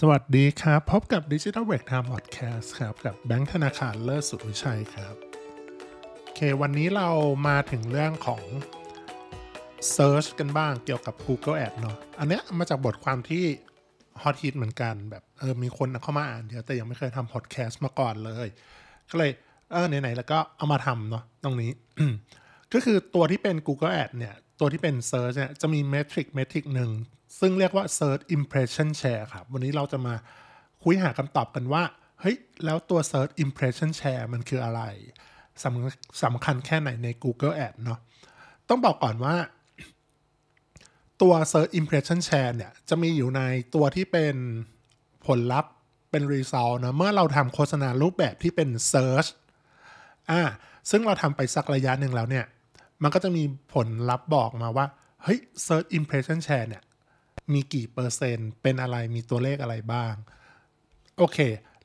สวัสดีครับ พบกับ Digital Break Time Podcast ครับ กับแบงค์ธนาคารเลิศสุวิชัยครับ โอเค วันนี้เรามาถึงเรื่องของ Search กันบ้างเกี่ยวกับ Google Ad เนาะอันเนี้ยมาจากบทความที่ฮอตฮิตเหมือนกันแบบเออมีคนเข้ามาอ่านเดียวแต่ยังไม่เคยทำพอดแคสต์มาก่อนเลย ก็เลยเออไหนๆแล้วก็เอามาทำเนาะตรงนี้ ก็คือตัวที่เป็น Google Ad เนี่ย ตัวที่เป็น Search เนี่ยจะมีเมทริกเมทริกหนึ่ง ซึ่งเรียกว่า Search Impression Share ครับ วันนี้เราจะมาคุยหาคำตอบกันว่า เฮ้ย แล้วตัว Search Impression Share มันคืออะไรสำสำคัญแค่ไหนใน Google Ad เนาะต้องบอกก่อนว่า ตัว Search Impression Share เนี่ย จะมีอยู่ในตัวที่เป็นผลลัพธ์เป็น result นะ เมื่อเราทำโฆษณารูปแบบที่เป็น Search อ่าซึ่งเราทำไปสักระยะหนึ่งแล้วเนี่ย มันก็จะมีผลลัพธ์บอกมาว่า เฮ้ย Search Impression Share เนี่ย มีกี่เปอร์เซ็นต์ เป็นอะไรมีตัวเลขอะไรบ้าง โอเค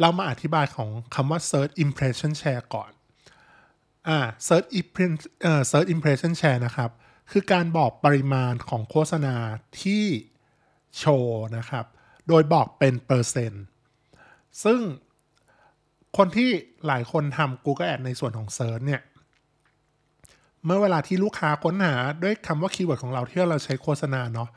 เรามาอธิบายของคำว่า Search Impression Share ก่อน อ่า Search Impression เอ่อ Search Impression Share นะครับ คือการบอกปริมาณของโฆษณาที่โชว์นะครับ โดยบอกเป็นเปอร์เซ็นต์ ซึ่งคนที่หลายคนทำ Google Ad ในส่วนของ Search เนี่ย เมื่อเวลาที่ลูกค้าค้นหาด้วยคำว่า keyword ของเราที่เราใช้โฆษณาเนาะ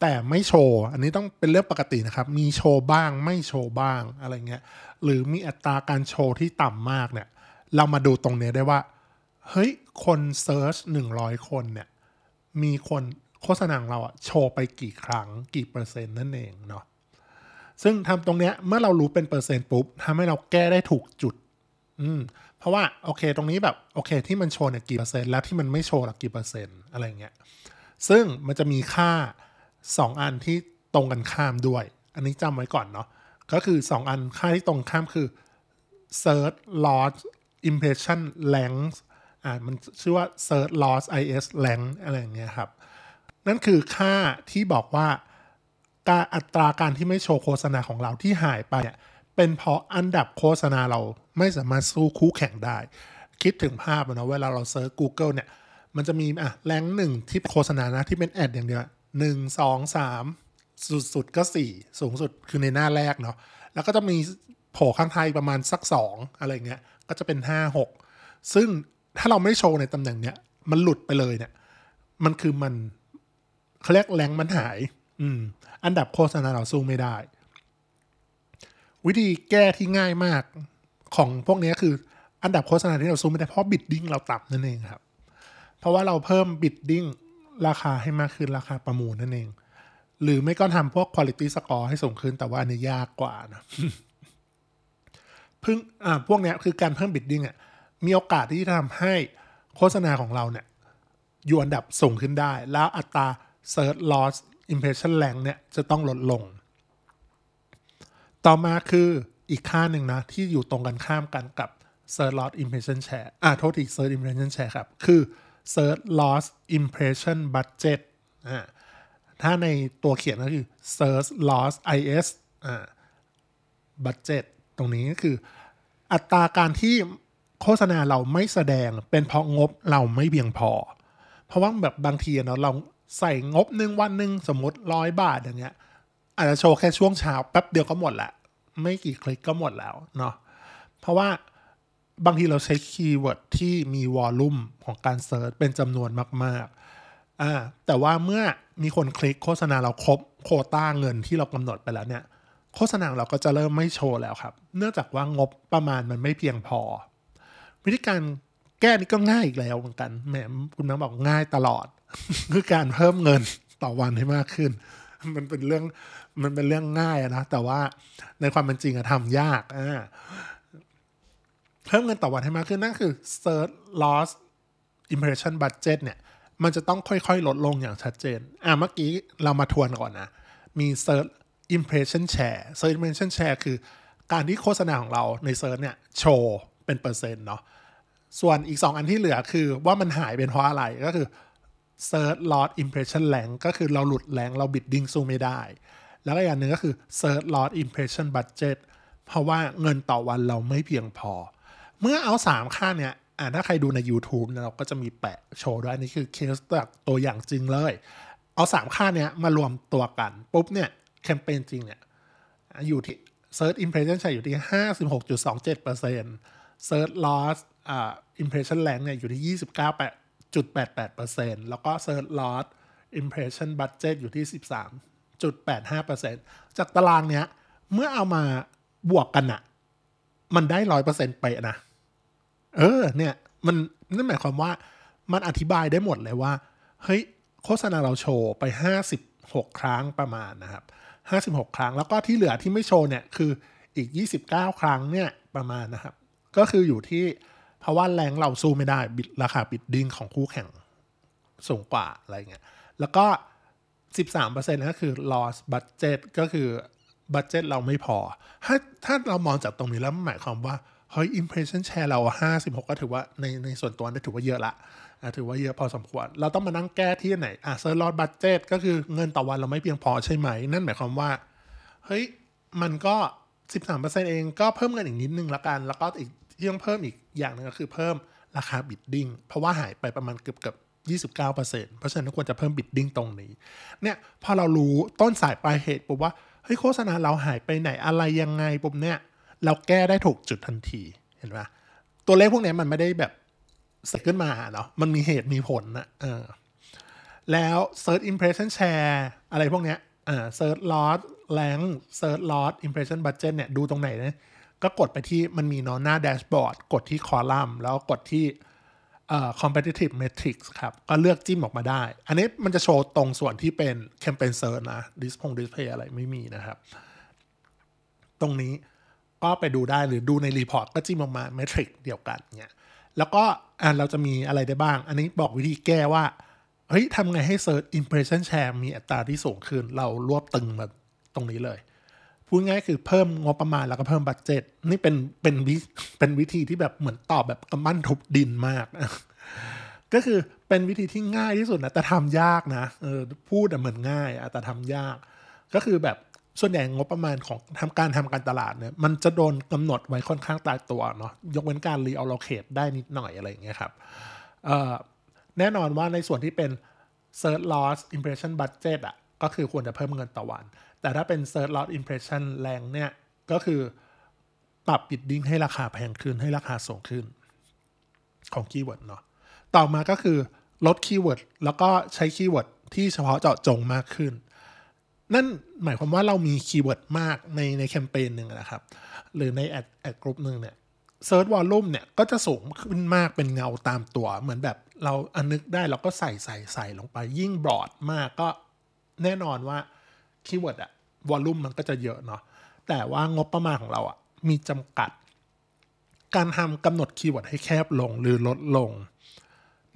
แต่ไม่โชว์ อันนี้ต้องเป็นเรื่องปกตินะครับ มีโชว์บ้างไม่โชว์บ้างอะไรเงี้ย หรือมีอัตราการโชว์ที่ต่ำมากเนี่ย เรามาดูตรงนี้ได้ว่า เฮ้ย คน search หนึ่งร้อยคนเนี่ย มีคนโฆษณาของเราอะโชว์ไปกี่ครั้งกี่เปอร์เซ็นต์นั่นเองเนาะ ซึ่งทำตรงเนี้ยเมื่อเรารู้เป็นเปอร์เซ็นต์ปุ๊บทำให้เราแก้ได้ถูกจุด อืมเพราะว่าโอเค ตรงนี้แบบโอเค ที่มันโชว์เนี่ยกี่เปอร์เซ็นต์แล้วที่มันไม่โชว์ละกี่เปอร์เซ็นต์อะไรเงี้ยซึ่งมันจะมีค่า 2 อันที่ตรงกันข้ามด้วย อันนี้จำไว้ก่อนเนาะก็คือ 2 อันค่าที่ตรงข้ามคือ search loss impression length อ่ามันชื่อว่า search loss is length อะไรอย่างเงี้ยครับ นั่นคือค่าที่บอกว่าการอัตราการที่ไม่โชว์โฆษณาของเราที่หายไปเนี่ยเป็นเพราะอันดับโฆษณาเรา ไม่สามารถสู้คู่แข่งได้ คิดถึงภาพนะเวลาเราเซิร์ช Google เนี่ย มันจะมีอะ ranking ที่โฆษณานะที่เป็น ad อย่างเดียวหนึ่งสองสามสุดสุดก็สี่สูงสุดคือในหน้าแรกเนาะแล้วก็จะมีโผล่ข้างท้ายประมาณสักสองอะไรเงี้ยก็จะเป็นห้าหกซึ่งถ้าเราไม่โชว์ในตำแหน่งเนี้ยมันหลุดไปเลยเนี่ย มันคือมันเขาเรียกแรงมันหาย อืม อันดับโฆษณาเราสู้ไม่ได้ วิธีแก้ที่ง่ายมาก ของพวกนี้คืออันดับโฆษณาที่เราสู้ไม่ได้เพราะบิดดิ้งเราต่ำนั่นเองครับ เพราะว่าเราเพิ่มบิดดิ้งราคาให้มากขึ้นราคาประมูลนั่นเอง หรือไม่ก็ทำพวก quality score ให้สูงขึ้นแต่ว่าอันนี้ยากกว่านะพึ่งอ่าพวกนี้คือการเพิ่มบิดดิ้งอะมีโอกาสที่จะทำให้โฆษณาของเราเนี่ยอยู่อันดับสูงขึ้นได้ แล้วอัตรา search loss impression rank เนี่ยจะต้องลดลง ต่อมาคือ อีกค่าหนึ่งนะ ที่อยู่ตรงกันข้ามกันกับ search loss impression share อ่าโทษที search impression share ครับ คือ search loss impression budget อ่าถ้าในตัวเขียนก็คือ search lost IS อ่า budget ตรงนี้ก็คือ อัตราการที่โฆษณาเราไม่แสดงเป็นเพราะงบเราไม่เพียงพอ เพราะว่าแบบบางทีเนาะเราใส่งบหนึ่งวันหนึ่งสมมติร้อยบาทอย่างเงี้ยอาจจะโชว์แค่ช่วงเช้าแป๊บเดียวก็หมดละ ไม่กี่คลิกก็หมดแล้วเนาะเพราะว่าบางทีเราใช้ keyword ที่มี volume ของการ search เป็นจำนวนมากๆอ่าแต่ว่าเมื่อมีคนคลิกโฆษณาเราครบโคต้าเงินที่เรากำหนดไปแล้วเนี่ย โฆษณาเราก็จะเริ่มไม่โชว์แล้วครับ เนื่องจากว่างบประมาณมันไม่เพียงพอ วิธีการแก้นี่ก็ง่ายอีกแล้วเหมือนกันแหมคุณน้ำบอกง่ายตลอด คือการเพิ่มเงินต่อวันให้มากขึ้น มันเป็นเรื่องมันเป็นเรื่องง่ายนะแต่ว่าในความเป็นจริงอะทำยากอ่าเพิ่มเงินต่อวันให้มากขึ้นนั่นคือ search loss impression budget เนี่ย มันจะต้องค่อยๆ ลดลงอย่างชัดเจน อะเมื่อกี้เรามาทวนก่อนนะ มี search impression share search impression share คือการที่โฆษณาของเราใน search เนี่ย โชว์เป็นเปอร์เซ็นต์เนาะส่วนอีก 2 อันที่เหลือคือว่ามันหายเป็นเพราะอะไรก็คือ search loss impression rank ก็คือเราหลุดแรงเราบิดดิ้งสู้ไม่ได้ แล้วก็อย่างหนึ่งก็คือ search loss impression budget เพราะว่าเงินต่อวันเราไม่เพียงพอ เมื่อเอา 3 ค่าเนี่ยอ่าถ้าใครดูใน YouTube เราก็จะมีแปะโชว์ด้วยอันนี้คือเคสจากตัวอย่างจริงเลย เอา 3 ค่าเนี้ยมารวมตัวกัน ปุ๊บเนี่ยแคมเปญจริงเนี่ยอยู่ที่ Search Impression Share อยู่ที่ 56.27% Search Loss อ่า Impression Rank เนี่ยอยู่ที่ 29.88%แล้วก็ Search Loss Impression Budget อยู่ที่ 13.85%จากตารางเนี้ย เมื่อเอามาบวกกันอะมันได้ร้อยเปอร์เซ็นต์ไปนะ เออ เนี่ย มันนั่นหมายความว่ามันอธิบายได้หมดเลยว่า เฮ้ย โฆษณาเราโชว์ไป 56 ครั้งประมาณนะครับ 56 ครั้ง แล้วก็ที่เหลือที่ไม่โชว์เนี่ย คืออีก 29 ครั้งเนี่ย ประมาณนะครับ ก็คืออยู่ที่ เพราะว่าแรงเราสู้ไม่ได้บิดราคาบิดดิ้งของคู่แข่งสูงกว่าอะไรเงี้ยแล้วก็ 13%ก็คือ loss budget ก็คือ budget เราไม่พอ ถ้าถ้าเรามองจากตรงนี้แล้วหมายความว่าเฮ้ย impression share เรา 56 ก็ถือว่าในในส่วนตัวนี่ถือว่าเยอะละถือว่าเยอะพอสมควร เราต้องมานั่งแก้ที่ไหนอะ search loss budget ก็คือเงินต่อวันเราไม่เพียงพอใช่ไหม นั่นหมายความว่า เฮ้ย มันก็ 13%เองก็เพิ่มเงินอีกนิดนึงละกัน แล้วก็อีกที่นึงเพิ่มอีก อย่างหนึ่งก็คือเพิ่มราคาบิดดิ้งเพราะว่าหายไปประมาณเกือบเกือบ29%เพราะฉะนั้นควรจะเพิ่มบิดดิ้งตรงนี้ เนี่ยพอเรารู้ต้นสายปลายเหตุปุ๊บว่าเฮ้ยโฆษณาเราหายไปไหนอะไรยังไงปุ๊บเนี่ยเราแก้ได้ถูกจุดทันทีเห็นไหมตัวเลขพวกนี้มันไม่ได้แบบเสกขึ้นมาเนาะมันมีเหตุมีผลนะเออแล้ว search impression share อะไรพวกเนี้ยอ่า search loss rank search loss impression budget เนี่ยดูตรงไหนนะ ก็กดไปที่มันมีเนาะหน้า dashboard กดที่คอลัมน์แล้วกดที่ competitive metrics ครับ ก็เลือกจิ้มออกมาได้ อันนี้มันจะโชว์ตรงส่วนที่เป็น campaign search นะดิสพง display อะไรไม่มีนะครับ ตรงนี้ก็ไปดูได้หรือดูใน report ก็จิ้มออกมา metric เดียวกันเนี่ยแล้วก็อ่าเราจะมีอะไรได้บ้าง อันนี้บอกวิธีแก้ว่า เฮ้ยทำไงให้ search impression share มีอัตราที่สูงขึ้น เรารวบตึงมาตรงนี้เลย พูดง่ายคือเพิ่มงบประมาณแล้วก็เพิ่มบัตเจ็ตนี่เป็นเป็นวิเป็นวิธีที่แบบเหมือนตอบแบบกำมั่นทุบดินมากนะก็คือเป็นวิธีที่ง่ายที่สุดนะแต่ทำยากนะเออพูดเหมือนง่ายแต่ทำยาก ก็คือแบบส่วนใหญ่งบประมาณของทำการทำการตลาดเนี่ยมันจะโดนกำหนดไว้ค่อนข้างตายตัวเนาะยกเว้นการรีเอ l ลเค e ได้นิดหน่อยอะไรอย่างเงี้ยครับแน่นอนว่าในส่วนที่เป็น search loss impression budget อะก็คือควรจะเพิ่มเงินต่อวัน แต่ถ้าเป็น Search Loss Impression Rank เนี่ย ก็คือปรับ bidding ให้ราคาแพงขึ้นให้ราคาสูงขึ้น ของ keyword เนาะต่อมาก็คือลด keyword แล้วก็ใช้ keyword ที่เฉพาะเจาะจงมากขึ้น นั่นหมายความว่าเรามี keyword มากในในแคมเปญหนึ่งนะครับ หรือใน ad ad กลุ่มหนึ่งเนี่ย search volume เนี่ยก็จะสูงขึ้นมากเป็นเงาตามตัว เหมือนแบบเรานึกได้เราก็ใส่ใส่ใส่ลงไปยิ่ง broad มากก็แน่นอนว่า keyword อะ volume มันก็จะเยอะเนาะแต่ว่างบประมาณของเราอะมีจำกัด การทำกำหนด keyword ให้แคบลงหรือลดลง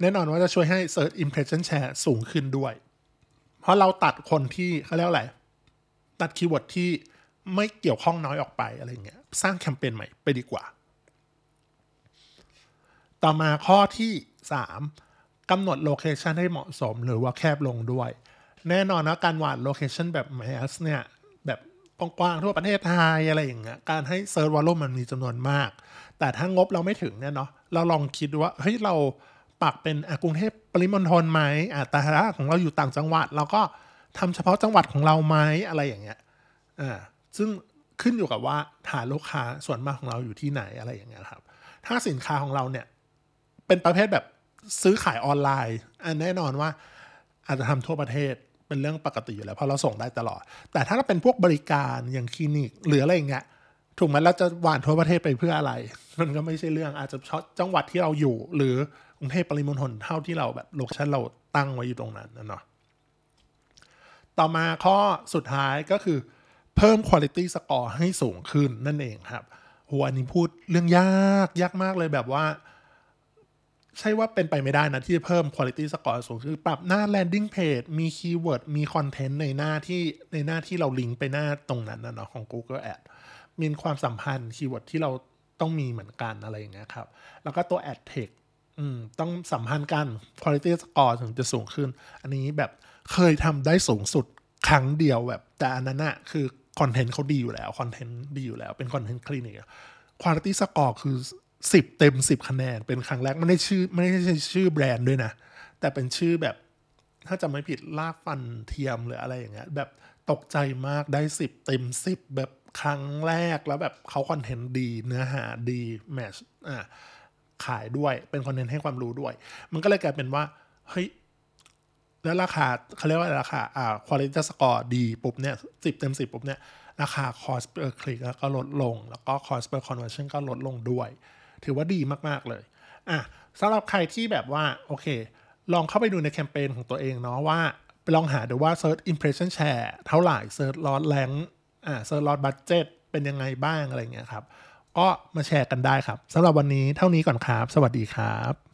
แน่นอนว่าจะช่วยให้ Search Impression Share สูงขึ้นด้วย เพราะเราตัดคนที่เขาเรียกอะไร ตัด keyword ที่ไม่เกี่ยวข้องน้อยออกไปอะไรเงี้ย สร้างแคมเปญใหม่ไปดีกว่า ต่อมาข้อที่ 3กำหนด location ให้เหมาะสมหรือว่าแคบลงด้วย แน่นอนนะการหว่าน location แบบ mass เนี่ย กว้างๆทั่วประเทศไทยอะไรอย่างเงี้ยการให้ search volume มันมีจำนวนมาก แต่ถ้างบเราไม่ถึงเนี่ยเนาะเราลองคิดว่าเฮ้ยเราปักเป็นกรุงเทพปริมณฑลไหมอ่าแต่ถ้าของเราอยู่ต่างจังหวัด เราก็ทำเฉพาะจังหวัดของเราไหมอะไรอย่างเงี้ยอ่าซึ่งขึ้นอยู่กับว่าฐานลูกค้าส่วนมากของเราอยู่ที่ไหนอะไรอย่างเงี้ยครับ ถ้าสินค้าของเราเนี่ยเป็นประเภทแบบซื้อขายออนไลน์ อันแน่นอนว่าอาจจะทำทั่วประเทศ เป็นเรื่องปกติอยู่แล้วเพราะเราส่งได้ตลอด แต่ถ้าเราเป็นพวกบริการอย่างคลินิกหรืออะไรอย่างเงี้ยถูกไหมเราจะหว่านทั่วประเทศไปเพื่ออะไร มันก็ไม่ใช่เรื่องอาจจะเฉพาะจังหวัดที่เราอยู่ หรือกรุงเทพปริมณฑลเท่าที่เราแบบ location เราตั้งไว้อยู่ตรงนั้นนะเนาะต่อมาข้อสุดท้ายก็คือเพิ่มคุณภาพสกอร์ให้สูงขึ้นนั่นเองครับโหอันนี้พูดเรื่องยากยากมากเลยแบบว่า ใช่ว่าเป็นไปไม่ได้นะ ที่จะเพิ่ม quality score สูงคือปรับหน้า landing page มี keyword มี content ในหน้าที่ในหน้าที่เราลิงก์ไปหน้าตรงนั้นนะเนาะของ Google Ad มีความสัมพันธ์ keyword ที่เราต้องมีเหมือนกันอะไรอย่างเงี้ยครับ แล้วก็ตัว ad text อืมต้องสัมพันธ์กัน quality score ถึงจะสูงขึ้น อันนี้แบบเคยทำได้สูงสุดครั้งเดียวแบบ แต่อันนั้นอะคือ content เขาดีอยู่แล้ว content ดีอยู่แล้วเป็น content คลินิกคุณภาพสกอร์คือ สิบเต็มสิบคะแนน เป็นครั้งแรก ไม่ได้ชื่อไม่ได้ใช่ชื่อแบรนด์ด้วยนะ แต่เป็นชื่อแบบ ถ้าจำไม่ผิดรากฟันเทียมหรืออะไรอย่างเงี้ยแบบตกใจมากได้สิบเต็มสิบแบบครั้งแรกแล้วแบบเขา content ดี เนื้อหาดีแมชอ่าขายด้วยเป็นคอนเทนต์ให้ความรู้ด้วย มันก็เลยกลายเป็นว่า เฮ้ย แล้วราคาเขาเรียกว่าราคาอ่าคุณภาพสกอร์ดีปุ๊บเนี่ยสิบเต็มสิบปุ๊บเนี่ย ราคา cost per click ก็ลดลง แล้วก็ cost per conversion ก็ลดลงด้วย ถือว่าดีมากๆเลยอะสำหรับใครที่แบบว่าโอเค ลองเข้าไปดูในแคมเปญของตัวเองเนาะว่าลองหาดูว่า search impression share เท่าไหร่ search loss rank อ่า search Lot budget เป็นยังไงบ้างอะไรเงี้ยครับ ก็มาแชร์กันได้ครับสำหรับวันนี้เท่านี้ก่อนครับ สวัสดีครับ